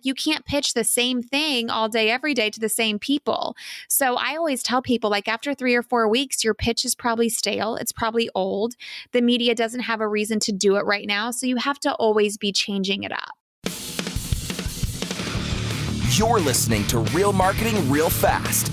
you can't pitch the same thing all day, every day to the same people. So I always tell people like after three or four weeks, your pitch is probably stale. It's probably old. The media doesn't have a reason to do it right now. So you have to always be changing it up. You're listening to Real Marketing Real Fast,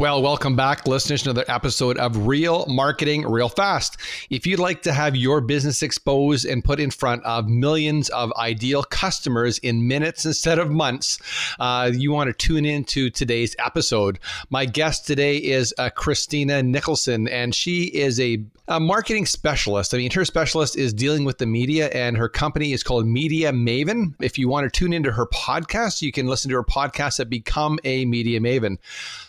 Well, welcome back, listeners, to another episode of Real Marketing Real Fast. If you'd like to have your business exposed and put in front of millions of ideal customers in minutes instead of months, uh, you want to tune into today's episode. My guest today is uh, Christina Nicholson, and she is a, a marketing specialist. I mean, her specialist is dealing with the media, and her company is called Media Maven. If you want to tune into her podcast, you can listen to her podcast at Become a Media Maven.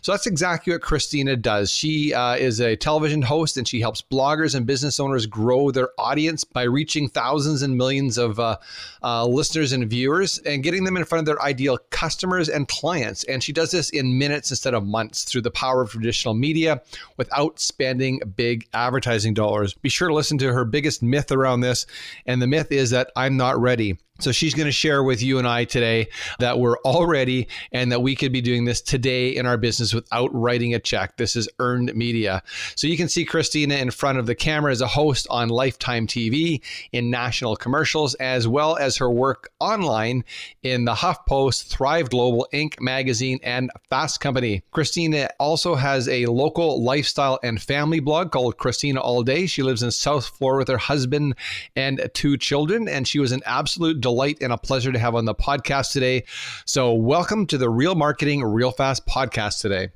So that's exactly what Christina does. She uh, is a television host and she helps bloggers and business owners grow their audience by reaching thousands and millions of uh, uh, listeners and viewers and getting them in front of their ideal customers and clients. And she does this in minutes instead of months through the power of traditional media without spending big advertising dollars. Be sure to listen to her biggest myth around this. And the myth is that I'm not ready. So she's going to share with you and I today that we're all ready and that we could be doing this today in our business without writing a check. This is earned media. So you can see Christina in front of the camera as a host on Lifetime TV in national commercials, as well as her work online in the HuffPost, Thrive Global, Inc. magazine, and Fast Company. Christina also has a local lifestyle and family blog called Christina All Day. She lives in South Florida with her husband and two children, and she was an absolute delight and a pleasure to have on the podcast today. So, welcome to the Real Marketing Real Fast podcast today.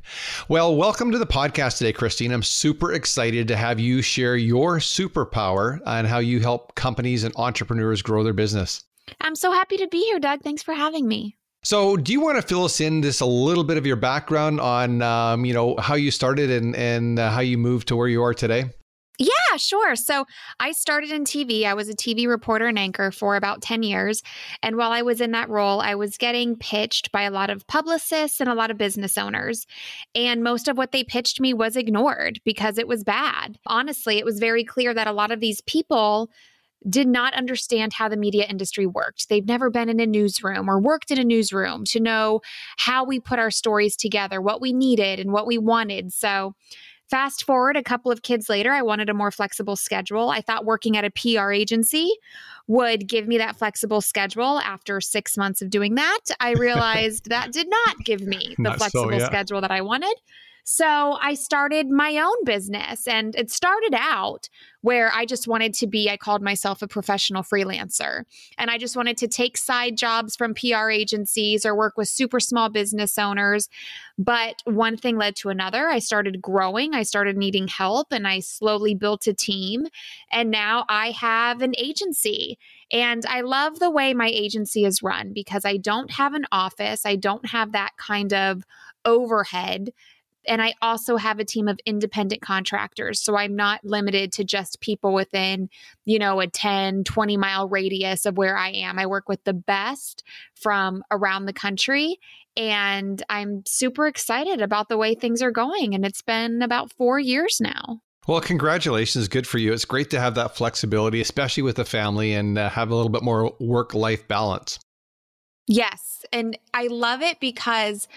Well, welcome to the podcast today, Christine. I'm super excited to have you share your superpower and how you help companies and entrepreneurs grow their business. I'm so happy to be here, Doug. Thanks for having me. So, do you want to fill us in this a little bit of your background on, um, you know, how you started and and uh, how you moved to where you are today? Yeah, sure. So I started in TV. I was a TV reporter and anchor for about 10 years. And while I was in that role, I was getting pitched by a lot of publicists and a lot of business owners. And most of what they pitched me was ignored because it was bad. Honestly, it was very clear that a lot of these people did not understand how the media industry worked. They've never been in a newsroom or worked in a newsroom to know how we put our stories together, what we needed and what we wanted. So Fast forward a couple of kids later, I wanted a more flexible schedule. I thought working at a PR agency would give me that flexible schedule. After six months of doing that, I realized that did not give me the not flexible so, yeah. schedule that I wanted. So I started my own business and it started out where I just wanted to be, I called myself a professional freelancer. And I just wanted to take side jobs from PR agencies or work with super small business owners. But one thing led to another. I started growing, I started needing help, and I slowly built a team. And now I have an agency. And I love the way my agency is run because I don't have an office, I don't have that kind of overhead and I also have a team of independent contractors. So I'm not limited to just people within, you know, a 10, 20 mile radius of where I am. I work with the best from around the country. And I'm super excited about the way things are going. And it's been about four years now. Well, congratulations. Good for you. It's great to have that flexibility, especially with the family and uh, have a little bit more work life balance. Yes. And I love it because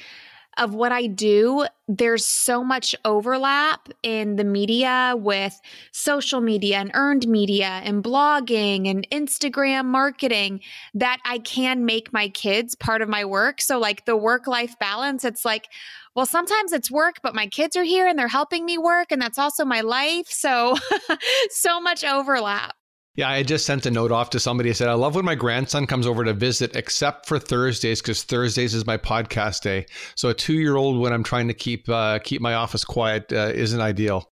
of what I do, there's so much overlap in the media with social media and earned media and blogging and Instagram marketing that I can make my kids part of my work. So, like the work life balance, it's like, well, sometimes it's work, but my kids are here and they're helping me work, and that's also my life. So, so much overlap. Yeah, I just sent a note off to somebody. I said, I love when my grandson comes over to visit, except for Thursdays, because Thursdays is my podcast day. So a two year old, when I'm trying to keep uh, keep my office quiet, uh, isn't ideal.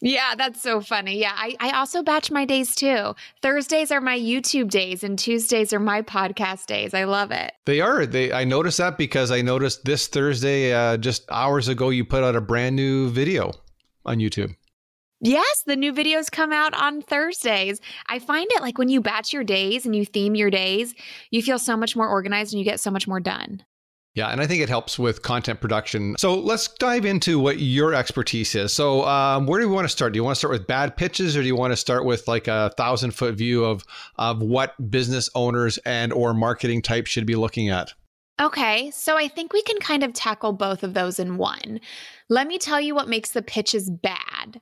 Yeah, that's so funny. Yeah, I, I also batch my days too. Thursdays are my YouTube days and Tuesdays are my podcast days. I love it. They are. They I noticed that because I noticed this Thursday, uh, just hours ago, you put out a brand new video on YouTube. Yes, the new videos come out on Thursdays. I find it like when you batch your days and you theme your days, you feel so much more organized and you get so much more done. Yeah, and I think it helps with content production. So let's dive into what your expertise is. So, um, where do we want to start? Do you want to start with bad pitches, or do you want to start with like a thousand foot view of of what business owners and or marketing types should be looking at? Okay, so I think we can kind of tackle both of those in one. Let me tell you what makes the pitches bad.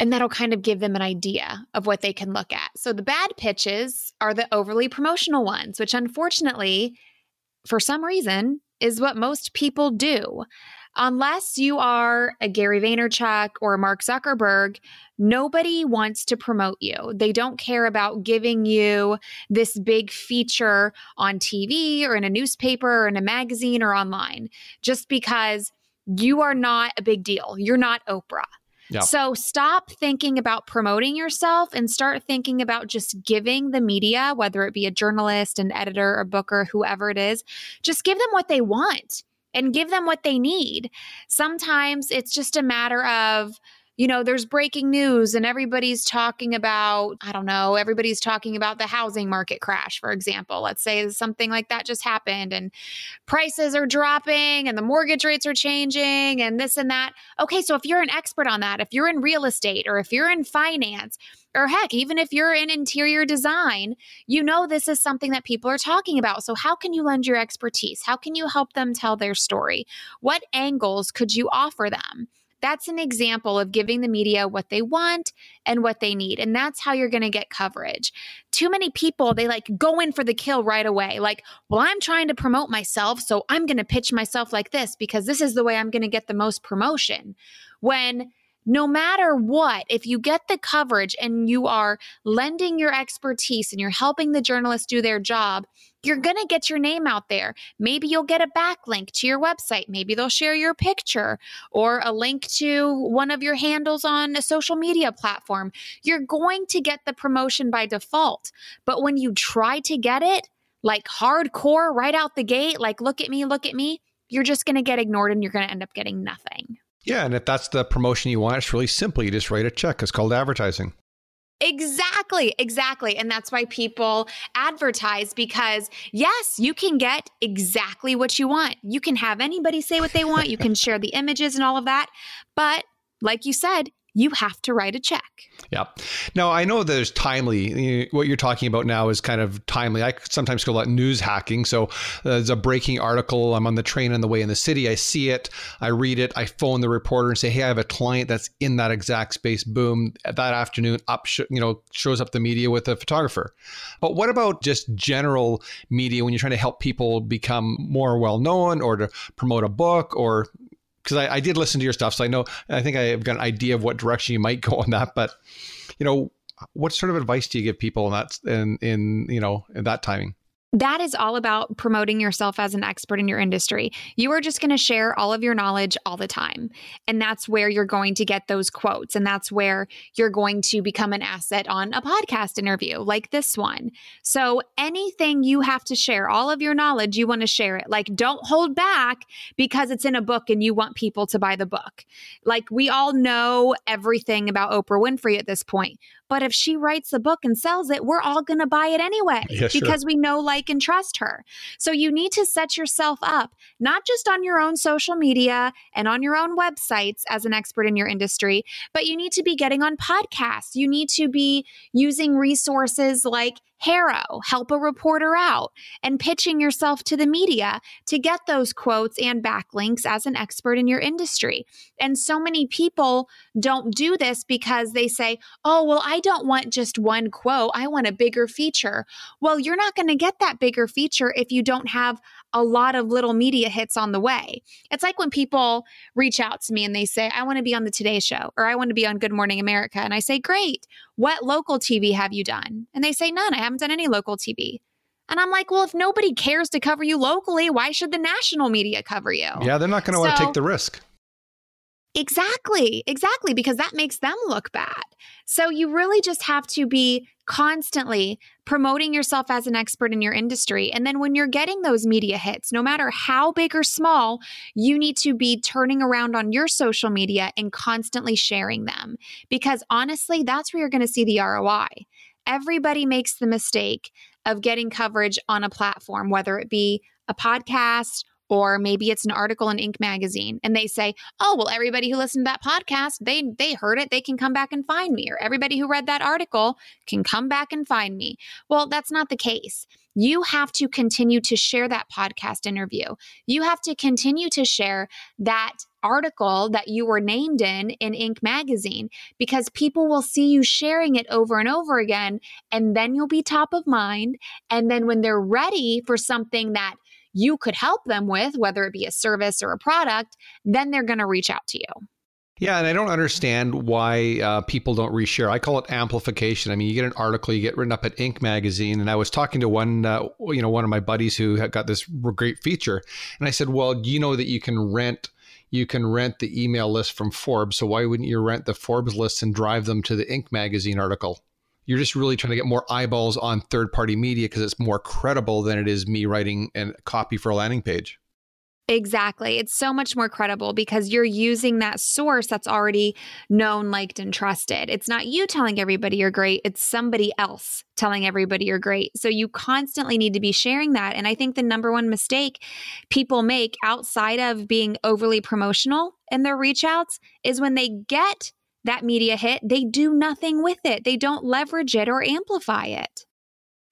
And that'll kind of give them an idea of what they can look at. So, the bad pitches are the overly promotional ones, which unfortunately for some reason, is what most people do. Unless you are a Gary Vaynerchuk or a Mark Zuckerberg, nobody wants to promote you. They don't care about giving you this big feature on TV or in a newspaper or in a magazine or online just because you are not a big deal. You're not Oprah. Yeah. So stop thinking about promoting yourself and start thinking about just giving the media, whether it be a journalist, an editor, a booker, whoever it is, just give them what they want and give them what they need. Sometimes it's just a matter of, you know, there's breaking news and everybody's talking about, I don't know, everybody's talking about the housing market crash, for example. Let's say something like that just happened and prices are dropping and the mortgage rates are changing and this and that. Okay, so if you're an expert on that, if you're in real estate or if you're in finance, or heck, even if you're in interior design, you know this is something that people are talking about. So, how can you lend your expertise? How can you help them tell their story? What angles could you offer them? That's an example of giving the media what they want and what they need. And that's how you're going to get coverage. Too many people, they like go in for the kill right away. Like, well, I'm trying to promote myself. So I'm going to pitch myself like this because this is the way I'm going to get the most promotion. When no matter what, if you get the coverage and you are lending your expertise and you're helping the journalists do their job, you're going to get your name out there. Maybe you'll get a backlink to your website. Maybe they'll share your picture or a link to one of your handles on a social media platform. You're going to get the promotion by default. But when you try to get it, like hardcore right out the gate, like look at me, look at me, you're just going to get ignored and you're going to end up getting nothing. Yeah, and if that's the promotion you want, it's really simple. You just write a check. It's called advertising. Exactly, exactly. And that's why people advertise because, yes, you can get exactly what you want. You can have anybody say what they want. You can share the images and all of that. But like you said, you have to write a check. Yeah. Now I know there's timely. What you're talking about now is kind of timely. I sometimes call that news hacking. So uh, there's a breaking article. I'm on the train on the way in the city. I see it. I read it. I phone the reporter and say, "Hey, I have a client that's in that exact space." Boom. That afternoon, up you know shows up the media with a photographer. But what about just general media when you're trying to help people become more well known or to promote a book or because I, I, did listen to your stuff, so I know I think I've got an idea of what direction you might go on that. But you know, what sort of advice do you give people in that in in you know in that timing? That is all about promoting yourself as an expert in your industry. You are just going to share all of your knowledge all the time. And that's where you're going to get those quotes. And that's where you're going to become an asset on a podcast interview like this one. So anything you have to share, all of your knowledge, you want to share it. Like, don't hold back because it's in a book and you want people to buy the book. Like, we all know everything about Oprah Winfrey at this point. But if she writes the book and sells it, we're all going to buy it anyway yeah, because sure. we know, like, and trust her. So you need to set yourself up, not just on your own social media and on your own websites as an expert in your industry, but you need to be getting on podcasts. You need to be using resources like HARO, help a reporter out, and pitching yourself to the media to get those quotes and backlinks as an expert in your industry. And so many people don't do this because they say, oh, well, I don't want just one quote. I want a bigger feature. Well, you're not going to get that bigger feature if you don't have a lot of little media hits on the way. It's like when people reach out to me and they say, I want to be on the Today Show or I want to be on Good Morning America. And I say, Great. What local TV have you done? And they say, None. I haven't done any local TV. And I'm like, well, if nobody cares to cover you locally, why should the national media cover you? Yeah, they're not going to so, want to take the risk. Exactly, exactly, because that makes them look bad. So you really just have to be constantly promoting yourself as an expert in your industry. And then when you're getting those media hits, no matter how big or small, you need to be turning around on your social media and constantly sharing them. Because honestly, that's where you're going to see the ROI. Everybody makes the mistake of getting coverage on a platform, whether it be a podcast or maybe it's an article in Inc magazine and they say, "Oh, well everybody who listened to that podcast, they they heard it, they can come back and find me." Or everybody who read that article can come back and find me. Well, that's not the case. You have to continue to share that podcast interview. You have to continue to share that article that you were named in in Inc magazine because people will see you sharing it over and over again and then you'll be top of mind and then when they're ready for something that you could help them with, whether it be a service or a product, then they're going to reach out to you. Yeah, and I don't understand why uh, people don't reshare. I call it amplification. I mean, you get an article, you get written up at Inc. magazine, and I was talking to one, uh, you know, one of my buddies who got this great feature, and I said, "Well, you know that you can rent." You can rent the email list from Forbes. So why wouldn't you rent the Forbes list and drive them to the Inc. magazine article? You're just really trying to get more eyeballs on third party media because it's more credible than it is me writing a copy for a landing page. Exactly. It's so much more credible because you're using that source that's already known, liked, and trusted. It's not you telling everybody you're great, it's somebody else telling everybody you're great. So you constantly need to be sharing that. And I think the number one mistake people make outside of being overly promotional in their reach outs is when they get that media hit, they do nothing with it. They don't leverage it or amplify it.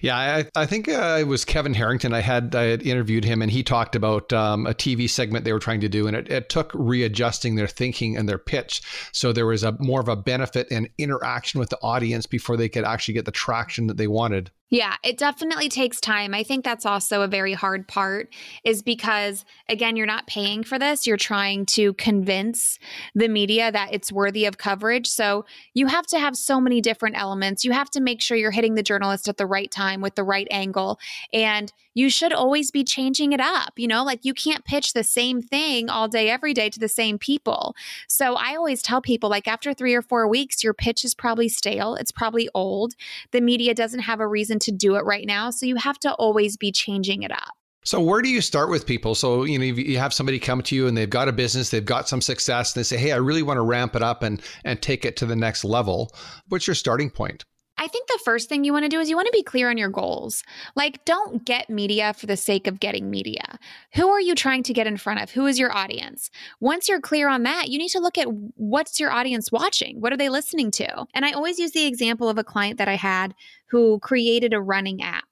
Yeah, I, I think uh, it was Kevin Harrington. I had I had interviewed him, and he talked about um, a TV segment they were trying to do, and it, it took readjusting their thinking and their pitch. So there was a more of a benefit and interaction with the audience before they could actually get the traction that they wanted. Yeah, it definitely takes time. I think that's also a very hard part, is because, again, you're not paying for this. You're trying to convince the media that it's worthy of coverage. So you have to have so many different elements. You have to make sure you're hitting the journalist at the right time with the right angle. And you should always be changing it up. You know, like you can't pitch the same thing all day, every day to the same people. So I always tell people, like, after three or four weeks, your pitch is probably stale, it's probably old. The media doesn't have a reason to do it right now. So you have to always be changing it up. So where do you start with people? So you know you have somebody come to you and they've got a business, they've got some success, and they say, "Hey, I really want to ramp it up and and take it to the next level." What's your starting point? I think the first thing you want to do is you want to be clear on your goals. Like, don't get media for the sake of getting media. Who are you trying to get in front of? Who is your audience? Once you're clear on that, you need to look at what's your audience watching? What are they listening to? And I always use the example of a client that I had who created a running app.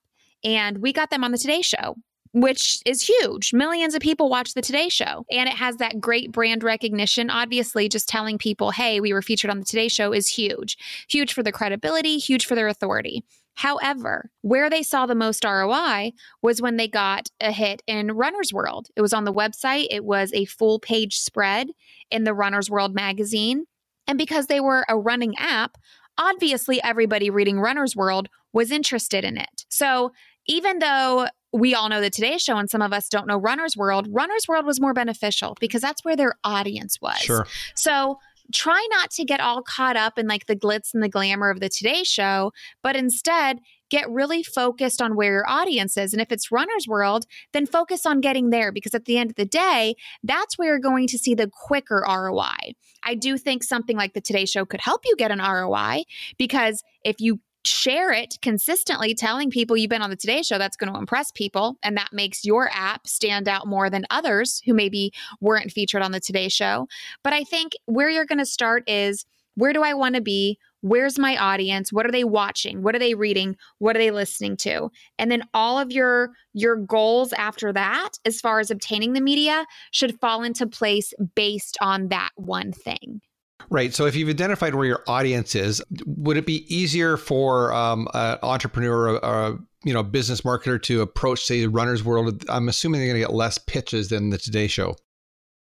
And we got them on the Today Show which is huge. Millions of people watch the Today Show, and it has that great brand recognition. Obviously, just telling people, hey, we were featured on the Today Show is huge. Huge for the credibility, huge for their authority. However, where they saw the most ROI was when they got a hit in Runner's World. It was on the website, it was a full page spread in the Runner's World magazine. And because they were a running app, obviously everybody reading Runner's World was interested in it. So even though we all know the Today Show and some of us don't know Runner's World, Runner's World was more beneficial because that's where their audience was. Sure. So try not to get all caught up in like the glitz and the glamour of the Today Show, but instead get really focused on where your audience is. And if it's Runner's World, then focus on getting there because at the end of the day, that's where you're going to see the quicker ROI. I do think something like the Today Show could help you get an ROI because if you share it consistently, telling people you've been on the Today Show, that's going to impress people. And that makes your app stand out more than others who maybe weren't featured on the Today Show. But I think where you're going to start is where do I want to be? Where's my audience? What are they watching? What are they reading? What are they listening to? And then all of your your goals after that as far as obtaining the media should fall into place based on that one thing. Right. So if you've identified where your audience is, would it be easier for um, an entrepreneur or, or you know business marketer to approach, say, Runner's World? I'm assuming they're going to get less pitches than the Today Show.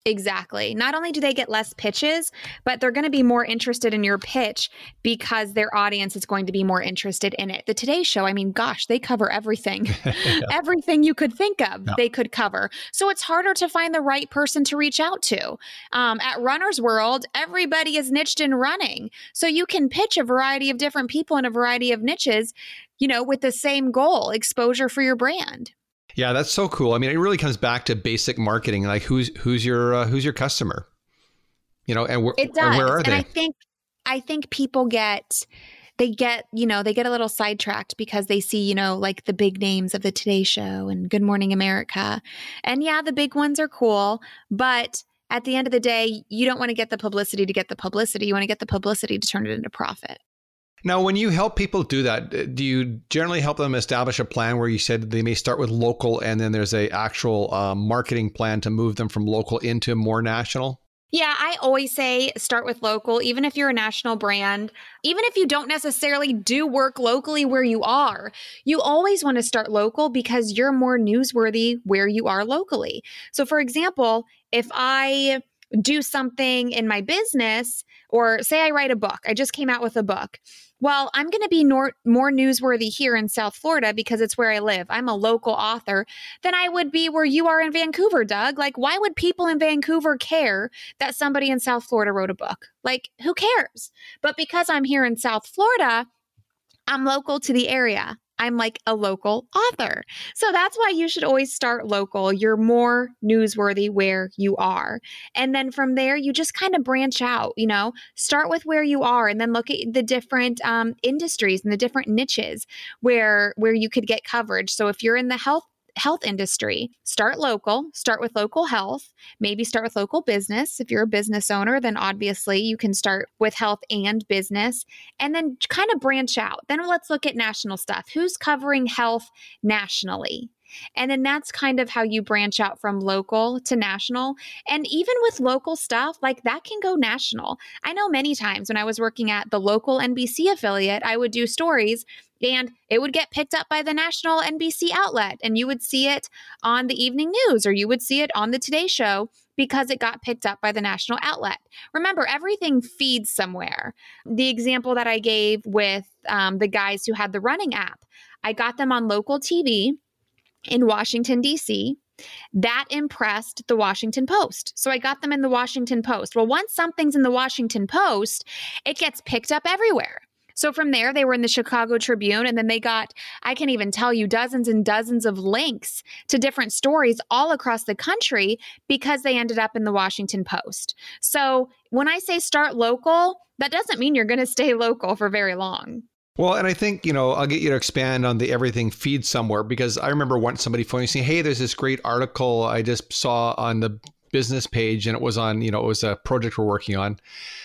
Exactly. Not only do they get less pitches, but they're going to be more interested in your pitch because their audience is going to be more interested in it. The Today Show, I mean, gosh, they cover everything. yeah. Everything you could think of, yeah. they could cover. So it's harder to find the right person to reach out to. Um, at Runner's World, everybody is niched in running. So you can pitch a variety of different people in a variety of niches, you know, with the same goal exposure for your brand. Yeah, that's so cool. I mean, it really comes back to basic marketing. Like, who's who's your uh, who's your customer? You know, and, wh- it does. and where are and they? I think I think people get they get you know they get a little sidetracked because they see you know like the big names of the Today Show and Good Morning America, and yeah, the big ones are cool, but at the end of the day, you don't want to get the publicity to get the publicity. You want to get the publicity to turn it into profit. Now, when you help people do that, uh, do you generally help them establish a plan where you said they may start with local and then there's a actual uh, marketing plan to move them from local into more national? Yeah, I always say start with local, even if you're a national brand, even if you don't necessarily do work locally where you are, you always want to start local because you're more newsworthy where you are locally. So, for example, if I do something in my business, or say I write a book, I just came out with a book well, I'm going to be nor- more newsworthy here in South Florida because it's where I live. I'm a local author than I would be where you are in Vancouver, Doug. Like, why would people in Vancouver care that somebody in South Florida wrote a book? Like, who cares? But because I'm here in South Florida, I'm local to the area. I'm like a local author. So that's why you should always start local. You're more newsworthy where you are. And then from there, you just kind of branch out, you know, start with where you are and then look at the different um, industries and the different niches where where you could get coverage. So if you're in the health health industry. Start local, start with local health, maybe start with local business. If you're a business owner, then obviously you can start with health and business and then kind of branch out. Then let's look at national stuff. Who's covering health nationally? And then that's kind of how you branch out from local to national. And even with local stuff, like that can go national. I know many times when I was working at the local NBC affiliate, I would do stories and it would get picked up by the national NBC outlet and you would see it on the evening news or you would see it on the Today Show because it got picked up by the national outlet. Remember, everything feeds somewhere. The example that I gave with um, the guys who had the running app, I got them on local TV in Washington, D.C. That impressed the Washington Post. So I got them in the Washington Post. Well, once something's in the Washington Post, it gets picked up everywhere. So from there, they were in the Chicago Tribune, and then they got, I can even tell you, dozens and dozens of links to different stories all across the country because they ended up in the Washington Post. So when I say start local, that doesn't mean you're going to stay local for very long. Well, and I think, you know, I'll get you to expand on the everything feed somewhere because I remember once somebody phoning saying, Hey, there's this great article I just saw on the business page and it was on, you know, it was a project we're working on.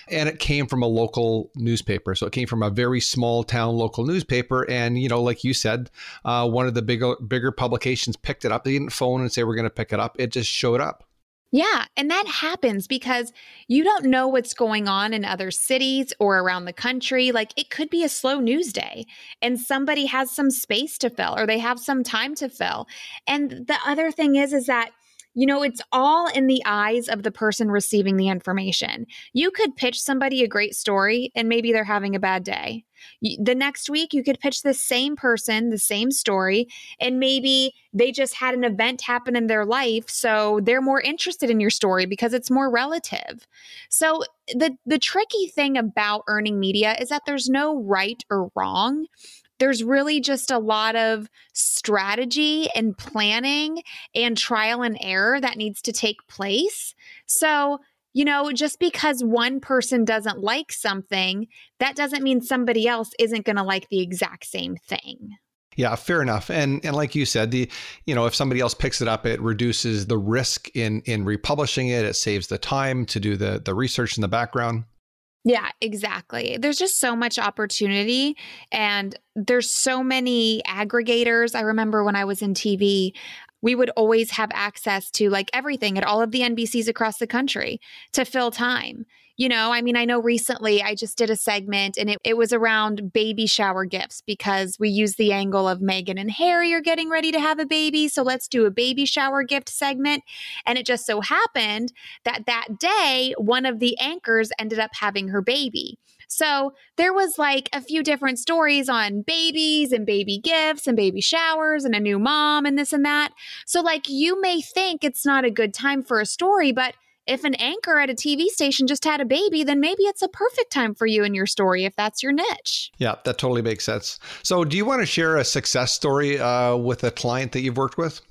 And it came from a local newspaper. So it came from a very small town local newspaper. And, you know, like you said, uh, one of the bigger bigger publications picked it up. They didn't phone and say we're going to pick it up. It just showed up. Yeah, and that happens because you don't know what's going on in other cities or around the country. Like it could be a slow news day and somebody has some space to fill or they have some time to fill. And the other thing is is that you know, it's all in the eyes of the person receiving the information. You could pitch somebody a great story and maybe they're having a bad day. The next week, you could pitch the same person, the same story, and maybe they just had an event happen in their life. So they're more interested in your story because it's more relative. So the, the tricky thing about earning media is that there's no right or wrong there's really just a lot of strategy and planning and trial and error that needs to take place. So, you know, just because one person doesn't like something, that doesn't mean somebody else isn't going to like the exact same thing. Yeah, fair enough. And and like you said, the you know if somebody else picks it up, it reduces the risk in in republishing it. It saves the time to do the the research in the background. Yeah, exactly. There's just so much opportunity and there's so many aggregators. I remember when I was in TV, we would always have access to like everything at all of the NBCs across the country to fill time. You know, I mean, I know recently I just did a segment and it, it was around baby shower gifts because we use the angle of Meghan and Harry are getting ready to have a baby. So let's do a baby shower gift segment. And it just so happened that that day, one of the anchors ended up having her baby. So there was like a few different stories on babies and baby gifts and baby showers and a new mom and this and that. So, like, you may think it's not a good time for a story, but if an anchor at a TV station just had a baby, then maybe it's a perfect time for you and your story if that's your niche. Yeah, that totally makes sense. So, do you want to share a success story uh, with a client that you've worked with?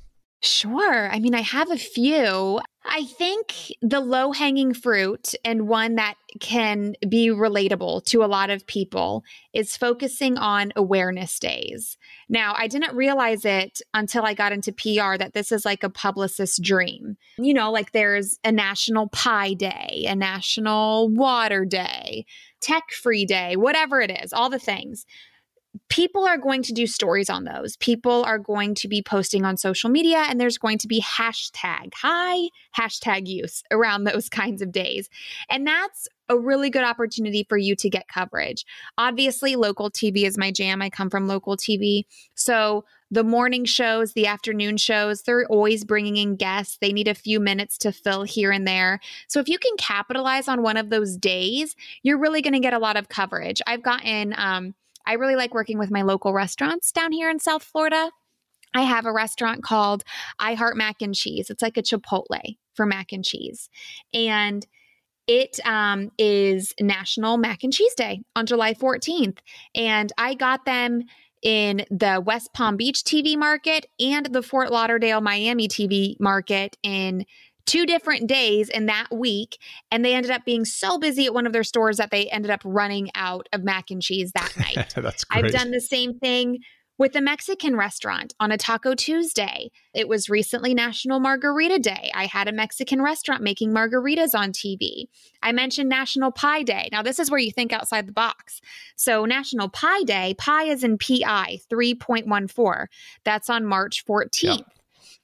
Sure. I mean, I have a few. I think the low hanging fruit and one that can be relatable to a lot of people is focusing on awareness days. Now, I didn't realize it until I got into PR that this is like a publicist's dream. You know, like there's a national pie day, a national water day, tech free day, whatever it is, all the things people are going to do stories on those. People are going to be posting on social media, and there's going to be hashtag high hashtag use around those kinds of days. And that's a really good opportunity for you to get coverage. Obviously, local TV is my jam. I come from local TV. So the morning shows, the afternoon shows, they're always bringing in guests. They need a few minutes to fill here and there. So if you can capitalize on one of those days, you're really going to get a lot of coverage. I've gotten, um, I really like working with my local restaurants down here in South Florida. I have a restaurant called I Heart Mac and Cheese. It's like a Chipotle for mac and cheese. And it um, is National Mac and Cheese Day on July 14th. And I got them in the West Palm Beach TV market and the Fort Lauderdale, Miami TV market in two different days in that week. And they ended up being so busy at one of their stores that they ended up running out of mac and cheese that night. That's great. I've done the same thing with a Mexican restaurant on a Taco Tuesday. It was recently National Margarita Day. I had a Mexican restaurant making margaritas on TV. I mentioned National Pie Day. Now, this is where you think outside the box. So, National Pie Day, pie is in PI 3.14. That's on March 14th. Yep.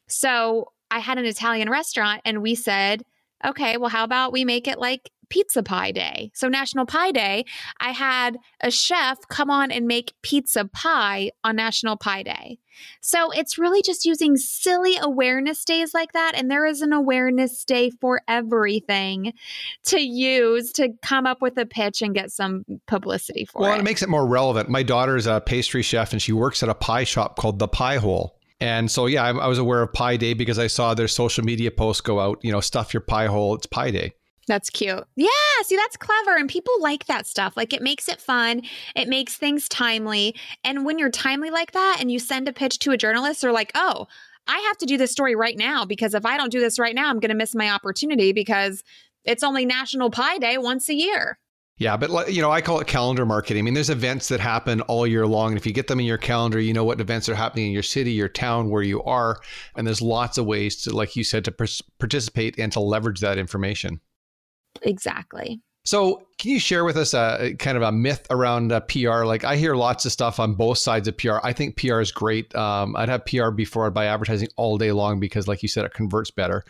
So, I had an Italian restaurant and we said, okay, well, how about we make it like Pizza Pie Day? So, National Pie Day, I had a chef come on and make pizza pie on National Pie Day. So, it's really just using silly awareness days like that. And there is an awareness day for everything to use to come up with a pitch and get some publicity for well, it. Well, it makes it more relevant. My daughter is a pastry chef and she works at a pie shop called The Pie Hole. And so, yeah, I, I was aware of Pi Day because I saw their social media posts go out, you know, stuff your pie hole, it's Pi Day. That's cute. Yeah, see, that's clever. And people like that stuff. Like it makes it fun, it makes things timely. And when you're timely like that and you send a pitch to a journalist, they're like, oh, I have to do this story right now because if I don't do this right now, I'm going to miss my opportunity because it's only National Pie Day once a year. Yeah, but you know, I call it calendar marketing. I mean, there's events that happen all year long, and if you get them in your calendar, you know what events are happening in your city, your town, where you are, and there's lots of ways to, like you said, to participate and to leverage that information. Exactly. So, can you share with us a kind of a myth around uh, PR? Like, I hear lots of stuff on both sides of PR. I think PR is great. Um, I'd have PR before I'd buy advertising all day long because, like you said, it converts better.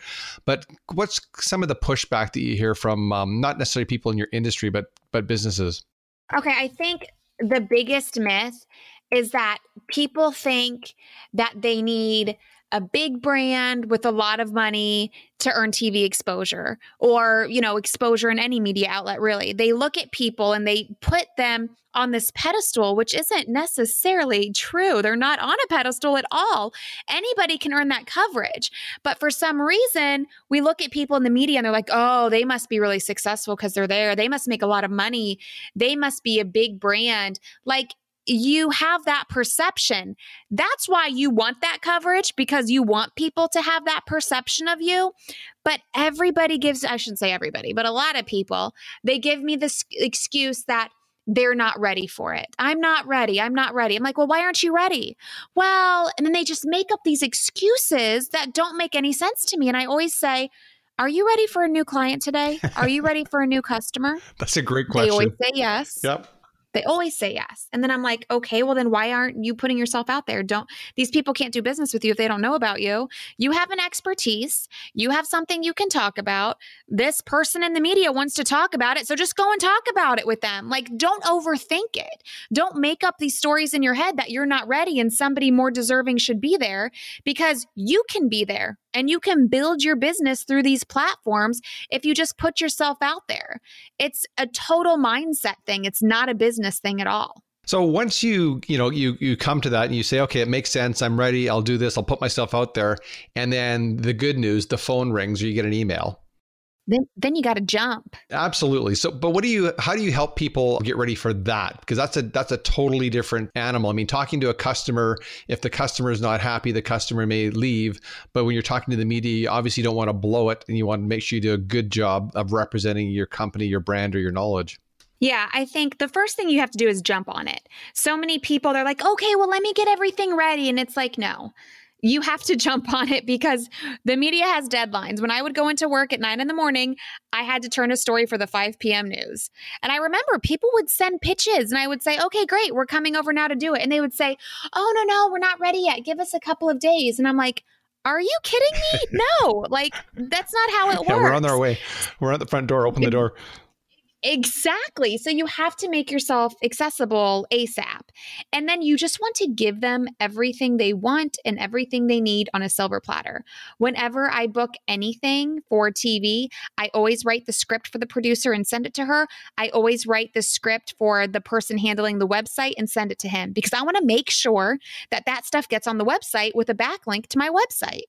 But what's some of the pushback that you hear from um, not necessarily people in your industry, but but businesses? Okay, I think the biggest myth is that people think that they need a big brand with a lot of money to earn TV exposure or, you know, exposure in any media outlet, really. They look at people and they put them on this pedestal, which isn't necessarily true. They're not on a pedestal at all. Anybody can earn that coverage. But for some reason, we look at people in the media and they're like, oh, they must be really successful because they're there. They must make a lot of money. They must be a big brand. Like, you have that perception. That's why you want that coverage because you want people to have that perception of you. But everybody gives, I shouldn't say everybody, but a lot of people, they give me this excuse that they're not ready for it. I'm not ready. I'm not ready. I'm like, well, why aren't you ready? Well, and then they just make up these excuses that don't make any sense to me. And I always say, are you ready for a new client today? Are you ready for a new customer? That's a great question. They always say yes. Yep They always say yes. And then I'm like, okay, well, then why aren't you putting yourself out there? Don't, these people can't do business with you if they don't know about you. You have an expertise, you have something you can talk about. This person in the media wants to talk about it. So just go and talk about it with them. Like, don't overthink it. Don't make up these stories in your head that you're not ready and somebody more deserving should be there because you can be there and you can build your business through these platforms if you just put yourself out there. It's a total mindset thing. It's not a business thing at all. So once you, you know, you you come to that and you say, okay, it makes sense. I'm ready. I'll do this. I'll put myself out there. And then the good news, the phone rings or you get an email then then you got to jump. Absolutely. So but what do you how do you help people get ready for that? Because that's a that's a totally different animal. I mean talking to a customer if the customer is not happy the customer may leave. But when you're talking to the media you obviously don't want to blow it and you want to make sure you do a good job of representing your company your brand or your knowledge. Yeah, I think the first thing you have to do is jump on it. So many people, they're like, okay, well, let me get everything ready. And it's like, no, you have to jump on it because the media has deadlines. When I would go into work at nine in the morning, I had to turn a story for the 5 p.m. news. And I remember people would send pitches and I would say, okay, great, we're coming over now to do it. And they would say, oh, no, no, we're not ready yet. Give us a couple of days. And I'm like, are you kidding me? no, like that's not how it works. Yeah, we're on our way. We're at the front door. Open the door. Exactly. So you have to make yourself accessible ASAP. And then you just want to give them everything they want and everything they need on a silver platter. Whenever I book anything for TV, I always write the script for the producer and send it to her. I always write the script for the person handling the website and send it to him because I want to make sure that that stuff gets on the website with a backlink to my website.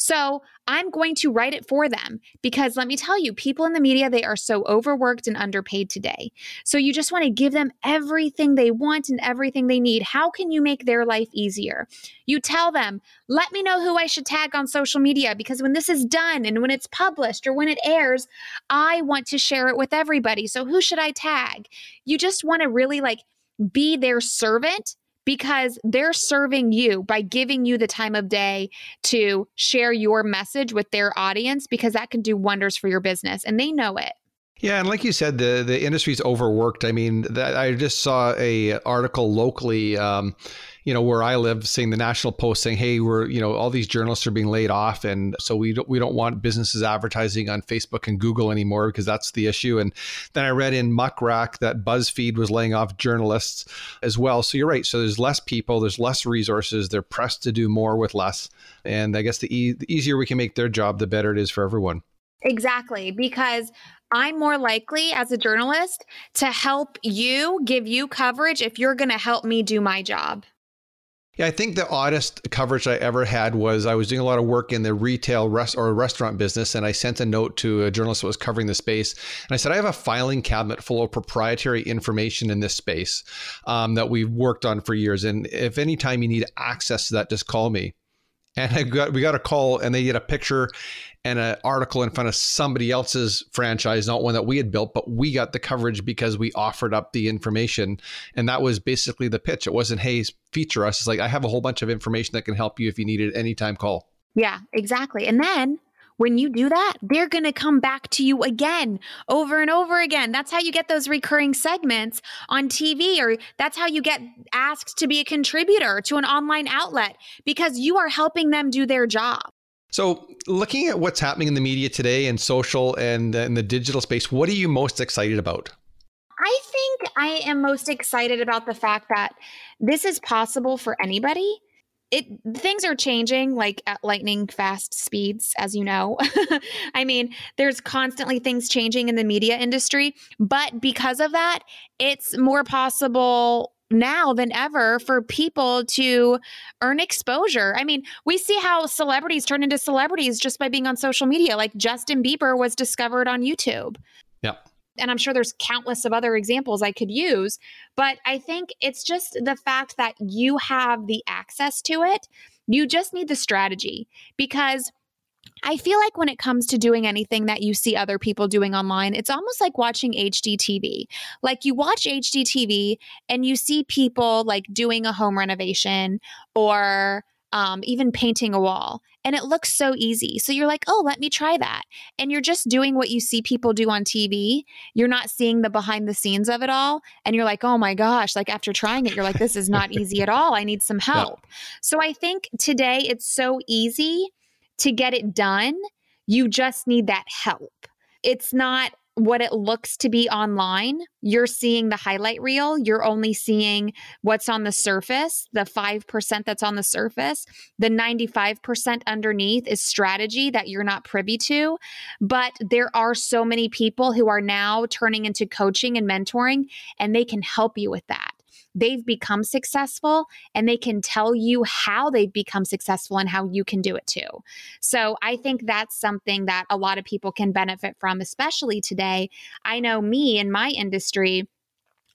So I'm going to write it for them because let me tell you, people in the media, they are so overworked and underpaid today. So you just want to give them everything they want and everything they need. How can you make their life easier? You tell them, let me know who I should tag on social media because when this is done and when it's published or when it airs, I want to share it with everybody. So who should I tag? You just want to really like be their servant because they're serving you by giving you the time of day to share your message with their audience because that can do wonders for your business and they know it. Yeah, and like you said, the the industry's overworked. I mean, that, I just saw a article locally, um, you know, where I live, saying the National Post saying, "Hey, we're you know all these journalists are being laid off, and so we don't we don't want businesses advertising on Facebook and Google anymore because that's the issue." And then I read in Muck Rack that BuzzFeed was laying off journalists as well. So you're right. So there's less people, there's less resources. They're pressed to do more with less, and I guess the, e- the easier we can make their job, the better it is for everyone. Exactly, because I'm more likely as a journalist to help you, give you coverage if you're going to help me do my job. Yeah, I think the oddest coverage I ever had was I was doing a lot of work in the retail rest or restaurant business, and I sent a note to a journalist that was covering the space, and I said I have a filing cabinet full of proprietary information in this space um, that we've worked on for years, and if any time you need access to that, just call me. And I got we got a call, and they get a picture and an article in front of somebody else's franchise, not one that we had built, but we got the coverage because we offered up the information. And that was basically the pitch. It wasn't, hey, feature us. It's like, I have a whole bunch of information that can help you if you need it anytime call. Yeah, exactly. And then when you do that, they're going to come back to you again, over and over again. That's how you get those recurring segments on TV, or that's how you get asked to be a contributor to an online outlet because you are helping them do their job. So, looking at what's happening in the media today and social and in the digital space, what are you most excited about? I think I am most excited about the fact that this is possible for anybody. It things are changing like at lightning fast speeds as you know. I mean, there's constantly things changing in the media industry, but because of that, it's more possible now than ever for people to earn exposure. I mean, we see how celebrities turn into celebrities just by being on social media. Like Justin Bieber was discovered on YouTube. Yeah. And I'm sure there's countless of other examples I could use, but I think it's just the fact that you have the access to it. You just need the strategy because I feel like when it comes to doing anything that you see other people doing online, it's almost like watching HGTV. Like you watch HGTV and you see people like doing a home renovation or um, even painting a wall. And it looks so easy. So you're like, oh, let me try that. And you're just doing what you see people do on TV. You're not seeing the behind the scenes of it all. And you're like, oh my gosh, like after trying it, you're like, this is not easy at all. I need some help. Yeah. So I think today it's so easy to get it done. You just need that help. It's not what it looks to be online. You're seeing the highlight reel. You're only seeing what's on the surface, the 5% that's on the surface. The 95% underneath is strategy that you're not privy to. But there are so many people who are now turning into coaching and mentoring, and they can help you with that they've become successful and they can tell you how they've become successful and how you can do it too. So I think that's something that a lot of people can benefit from, especially today. I know me in my industry.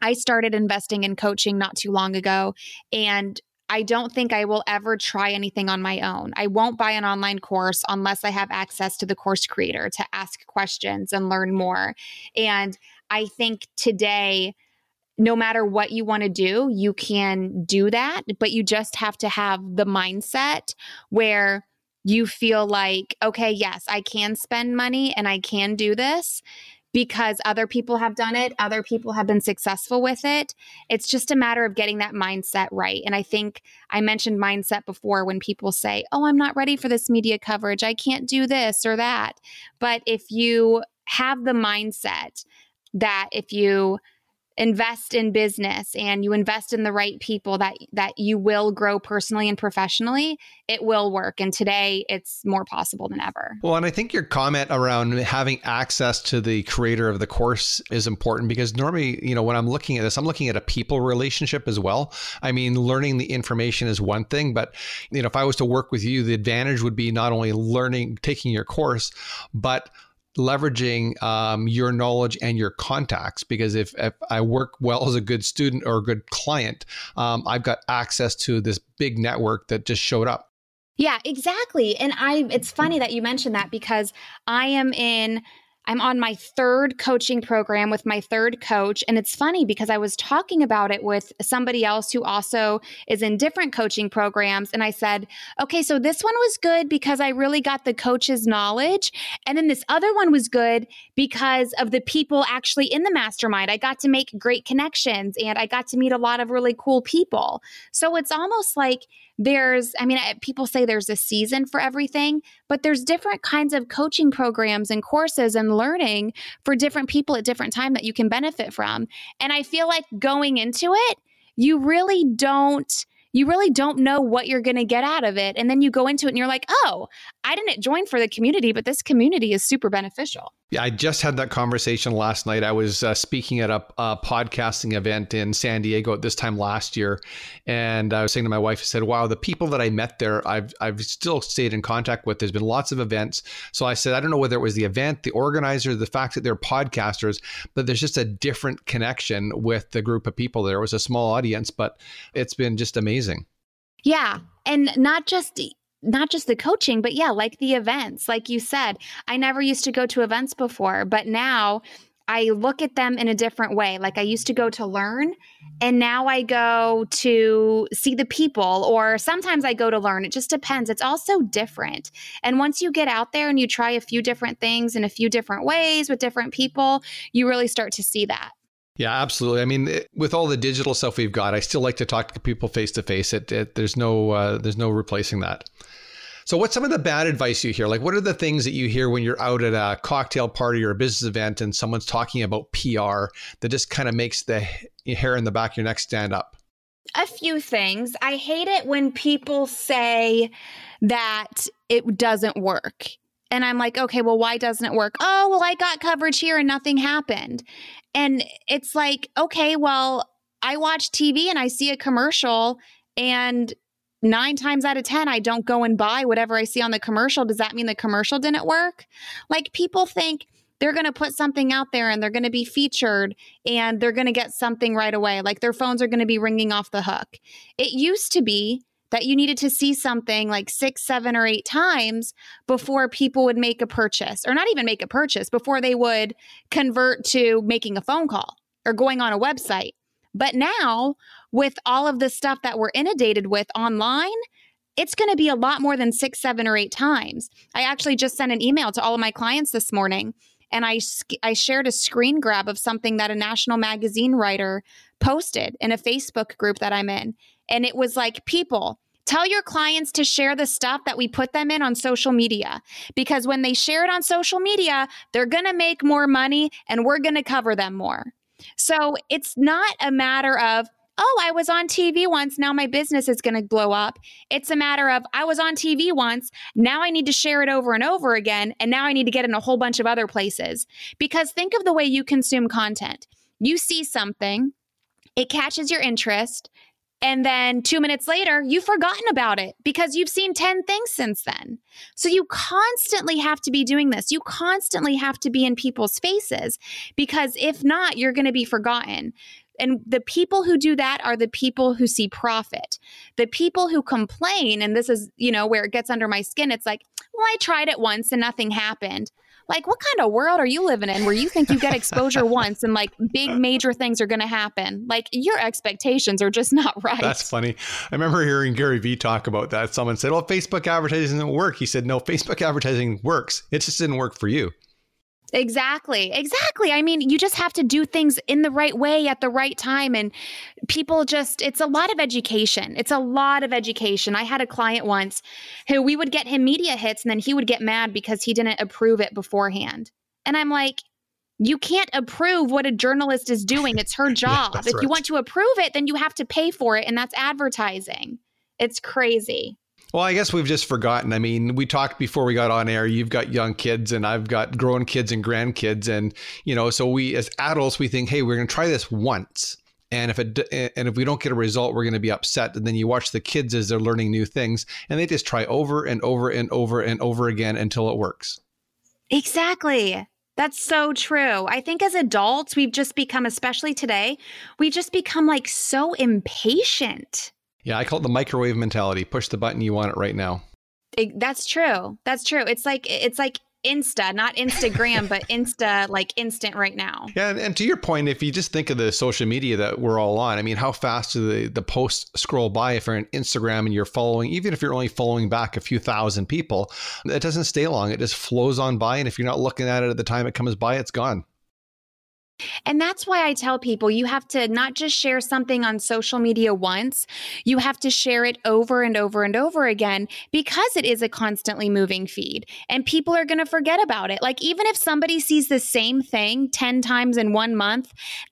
I started investing in coaching not too long ago, and I don't think I will ever try anything on my own. I won't buy an online course unless I have access to the course creator to ask questions and learn more. And I think today, no matter what you want to do, you can do that, but you just have to have the mindset where you feel like, okay, yes, I can spend money and I can do this because other people have done it, other people have been successful with it. It's just a matter of getting that mindset right. And I think I mentioned mindset before when people say, oh, I'm not ready for this media coverage, I can't do this or that. But if you have the mindset that if you invest in business and you invest in the right people that that you will grow personally and professionally it will work. And today it's more possible than ever. Well and i think your comment around having access to the creator of the course is important because normally you know when i'm looking at this i'm looking at a people relationship as well. I mean learning the information is one thing but you know if i was to work with you the advantage would be not only learning taking your course but leveraging um, your knowledge and your contacts because if, if I work well as a good student or a good client, um, I've got access to this big network that just showed up. Yeah, exactly. And I it's funny that you mentioned that because I am in I'm on my third coaching program with my third coach. And it's funny because I was talking about it with somebody else who also is in different coaching programs. And I said, okay, so this one was good because I really got the coach's knowledge. And then this other one was good because of the people actually in the mastermind. I got to make great connections and I got to meet a lot of really cool people. So it's almost like, there's i mean eh, people say there's a season for everything but there's different kinds of coaching programs and courses and learning for different people at different time that you can benefit from and i feel like going into it you really don't you really don't know what you're going to get out of it. And then you go into it and you're like, oh, I didn't join for the community, but this community is super beneficial. Yeah, I just had that conversation last night. I was uh, speaking at a, a, podcasting event in San Diego at this time last year, and I was saying to my wife, I said, "Wow, the people that I met there, I've I've still stayed in contact with. There's been lots of events. So I said, I don't know whether it was the event, the organizer, the fact that they're podcasters, but there's just a different connection with the group of people. There It was a small audience, but it's been just amazing. Yeah, and not just not just the coaching, but yeah, like the events. Like you said, I never used to go to events before, but now I look at them in a different way. Like I used to go to learn, and now I go to see the people, or sometimes I go to learn. It just depends. It's all so different. And once you get out there and you try a few different things in a few different ways with different people, you really start to see that. Yeah, absolutely. I mean, with all the digital stuff we've got, I still like to talk to people face to face. It, there's no uh, there's no replacing that. So, what's some of the bad advice you hear? Like, what are the things that you hear when you're out at a cocktail party or a business event and someone's talking about PR that just kind of makes the hair in the back of your neck stand up? A few things. I hate it when people say that it doesn't work. And I'm like, okay, well, why doesn't it work? Oh, well, I got coverage here and nothing happened. And it's like, okay, well, I watch TV and I see a commercial and nine times out of 10, I don't go and buy whatever I see on the commercial. Does that mean the commercial didn't work? Like people think they're going to put something out there and they're going to be featured and they're going to get something right away. Like their phones are going to be ringing off the hook. It used to be that you needed to see something like six, seven, or eight times before people would make a purchase, or not even make a purchase, before they would convert to making a phone call or going on a website. But now, with all of the stuff that we're inundated with online, it's going to be a lot more than six, seven, or eight times. I actually just sent an email to all of my clients this morning and I, I shared a screen grab of something that a national magazine writer posted in a Facebook group that I'm in. And it was like, people, tell your clients to share the stuff that we put them in on social media because when they share it on social media, they're going to make more money and we're going to cover them more. So it's not a matter of, oh, I was on TV once. Now my business is going to blow up. It's a matter of, I was on TV once. Now I need to share it over and over again. And now I need to get in a whole bunch of other places. Because think of the way you consume content. You see something, it catches your interest. And then two minutes later, you've forgotten about it because you've seen 10 things since then. So you constantly have to be doing this. You constantly have to be in people's faces because if not, you're going to be forgotten. And the people who do that are the people who see profit. The people who complain, and this is, you know, where it gets under my skin, it's like, well, I tried it once and nothing happened. Like, what kind of world are you living in where you think you get exposure once and like big major things are going to happen? Like, your expectations are just not right. That's funny. I remember hearing Gary Vee talk about that. Someone said, well, Facebook advertising doesn't work. He said, no, Facebook advertising works. It just didn't work for you. Exactly. Exactly. I mean, you just have to do things in the right way at the right time. And people just, it's a lot of education. It's a lot of education. I had a client once who we would get him media hits and then he would get mad because he didn't approve it beforehand. And I'm like, you can't approve what a journalist is doing. It's her job. yeah, if right. you want to approve it, then you have to pay for it. And that's advertising. It's crazy. Well, I guess we've just forgotten. I mean, we talked before we got on air. You've got young kids, and I've got grown kids and grandkids, and you know, so we as adults we think, hey, we're going to try this once, and if it and if we don't get a result, we're going to be upset. And then you watch the kids as they're learning new things, and they just try over and over and over and over again until it works. Exactly. That's so true. I think as adults, we've just become, especially today, we just become like so impatient. Yeah, I call it the microwave mentality. Push the button, you want it right now. It, that's true. That's true. It's like it's like Insta, not Instagram, but Insta, like instant right now. Yeah, and, and, to your point, if you just think of the social media that we're all on, I mean, how fast do the, the posts scroll by if you're on Instagram and you're following, even if you're only following back a few thousand people, it doesn't stay long. It just flows on by. And if you're not looking at it at the time it comes by, it's gone. And that's why I tell people you have to not just share something on social media once, you have to share it over and over and over again because it is a constantly moving feed and people are going to forget about it. Like, even if somebody sees the same thing 10 times in one month,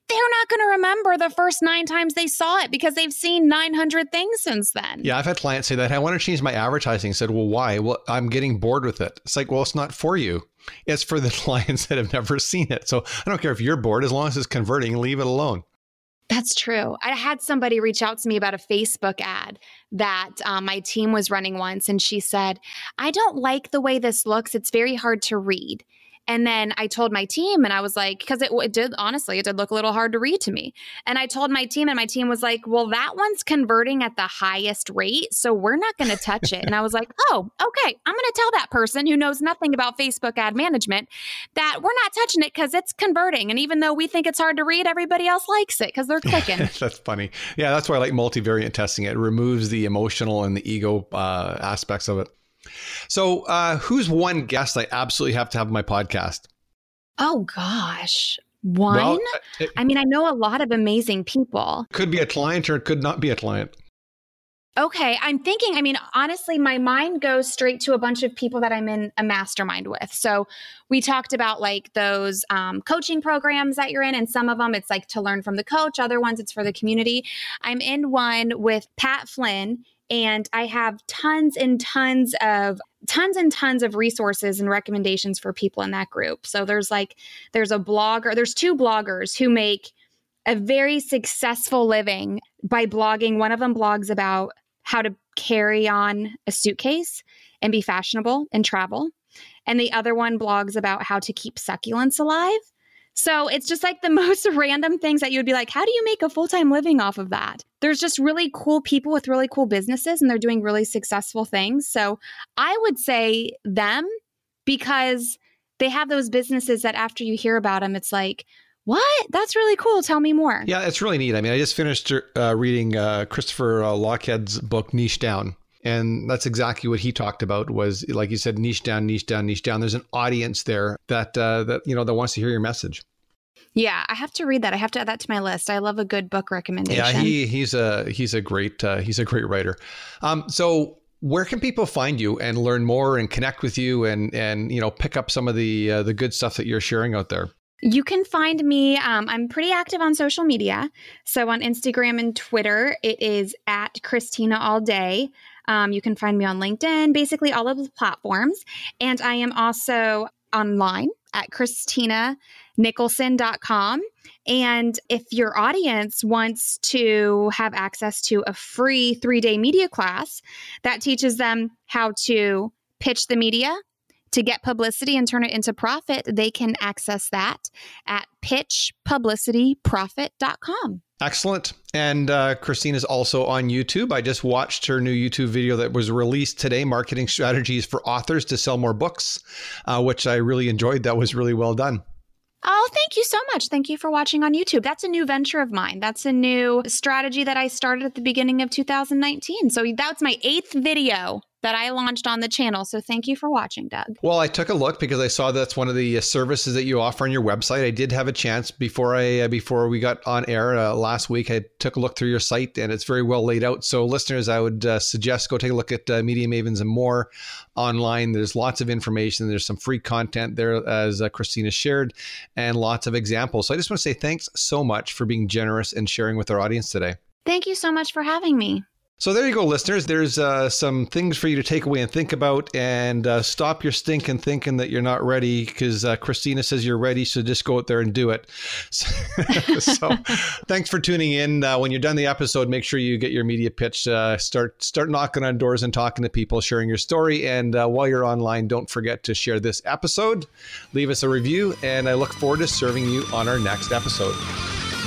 they're not going to remember the first nine times they saw it because they've seen 900 things since then. Yeah, I've had clients say that. I want to change my advertising. I said, well, why? Well, I'm getting bored with it. It's like, well, it's not for you. It's for the clients that have never seen it. So I don't care if you're bored, as long as it's converting, leave it alone. That's true. I had somebody reach out to me about a Facebook ad that um, my team was running once, and she said, I don't like the way this looks. It's very hard to read. And then I told my team, and I was like, because it, it, did, honestly, it did look a little hard to read to me. And I told my team, and my team was like, well, that one's converting at the highest rate. So we're not going to touch it. and I was like, oh, okay. I'm going to tell that person who knows nothing about Facebook ad management that we're not touching it because it's converting. And even though we think it's hard to read, everybody else likes it because they're clicking. that's funny. Yeah, that's why I like multivariate testing. It removes the emotional and the ego uh, aspects of it. So, uh, who's one guest I absolutely have to have on my podcast? Oh gosh, one. Well, it, I mean, I know a lot of amazing people. Could be a client or it could not be a client. Okay, I'm thinking, I mean, honestly, my mind goes straight to a bunch of people that I'm in a mastermind with. So we talked about like those um, coaching programs that you're in, and some of them it's like to learn from the coach, other ones it's for the community. I'm in one with Pat Flynn and I have tons and tons of tons and tons of resources and recommendations for people in that group. So there's like there's a blogger, there's two bloggers who make a very successful living by blogging. One of them blogs about how to carry on a suitcase and be fashionable and travel. And the other one blogs about how to keep succulents alive. So it's just like the most random things that you would be like, how do you make a full time living off of that? There's just really cool people with really cool businesses and they're doing really successful things. So I would say them because they have those businesses that after you hear about them, it's like, what? That's really cool. Tell me more. Yeah, it's really neat. I mean, I just finished uh, reading uh, Christopher uh, Lochhead's book, Niche Down And that's exactly what he talked about was like you said, niche down, niche down, niche down. There's an audience there that uh, that you know that wants to hear your message. Yeah, I have to read that. I have to add that to my list. I love a good book recommendation. Yeah, he he's a he's a great uh, he's a great writer. Um, so where can people find you and learn more and connect with you and and you know pick up some of the uh, the good stuff that you're sharing out there? You can find me. Um, I'm pretty active on social media. So on Instagram and Twitter, it is at Christina All Day. Um, you can find me on LinkedIn, basically all of the platforms. And I am also online at christinanicholson.com. And if your audience wants to have access to a free three day media class that teaches them how to pitch the media, to get publicity and turn it into profit, they can access that at pitchpublicityprofit.com. Excellent. And uh, Christine is also on YouTube. I just watched her new YouTube video that was released today Marketing Strategies for Authors to Sell More Books, uh, which I really enjoyed. That was really well done. Oh, thank you so much. Thank you for watching on YouTube. That's a new venture of mine. That's a new strategy that I started at the beginning of 2019. So that's my eighth video that I launched on the channel. So thank you for watching, Doug. Well, I took a look because I saw that's one of the uh, services that you offer on your website. I did have a chance before I uh, before we got on air uh, last week. I took a look through your site and it's very well laid out. So listeners, I would uh, suggest go take a look at uh, Media Mavens and more online. There's lots of information. There's some free content there as uh, Christina shared and lots of examples. So I just want to say thanks so much for being generous and sharing with our audience today. Thank you so much for having me. So there you go, listeners. There's uh, some things for you to take away and think about, and uh, stop your stinking thinking that you're not ready because uh, Christina says you're ready. So just go out there and do it. So, so thanks for tuning in. Uh, when you're done the episode, make sure you get your media pitch. Uh, start start knocking on doors and talking to people, sharing your story. And uh, while you're online, don't forget to share this episode, leave us a review, and I look forward to serving you on our next episode.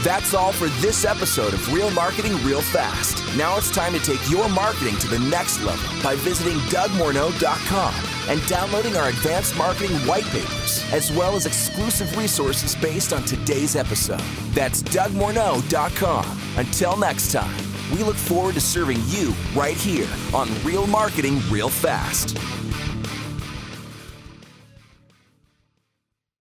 That's all for this episode of Real Marketing Real Fast. Now it's time to take your marketing to the next level by visiting DougMorneau.com and downloading our advanced marketing white papers, as well as exclusive resources based on today's episode. That's DougMorneau.com. Until next time, we look forward to serving you right here on Real Marketing Real Fast.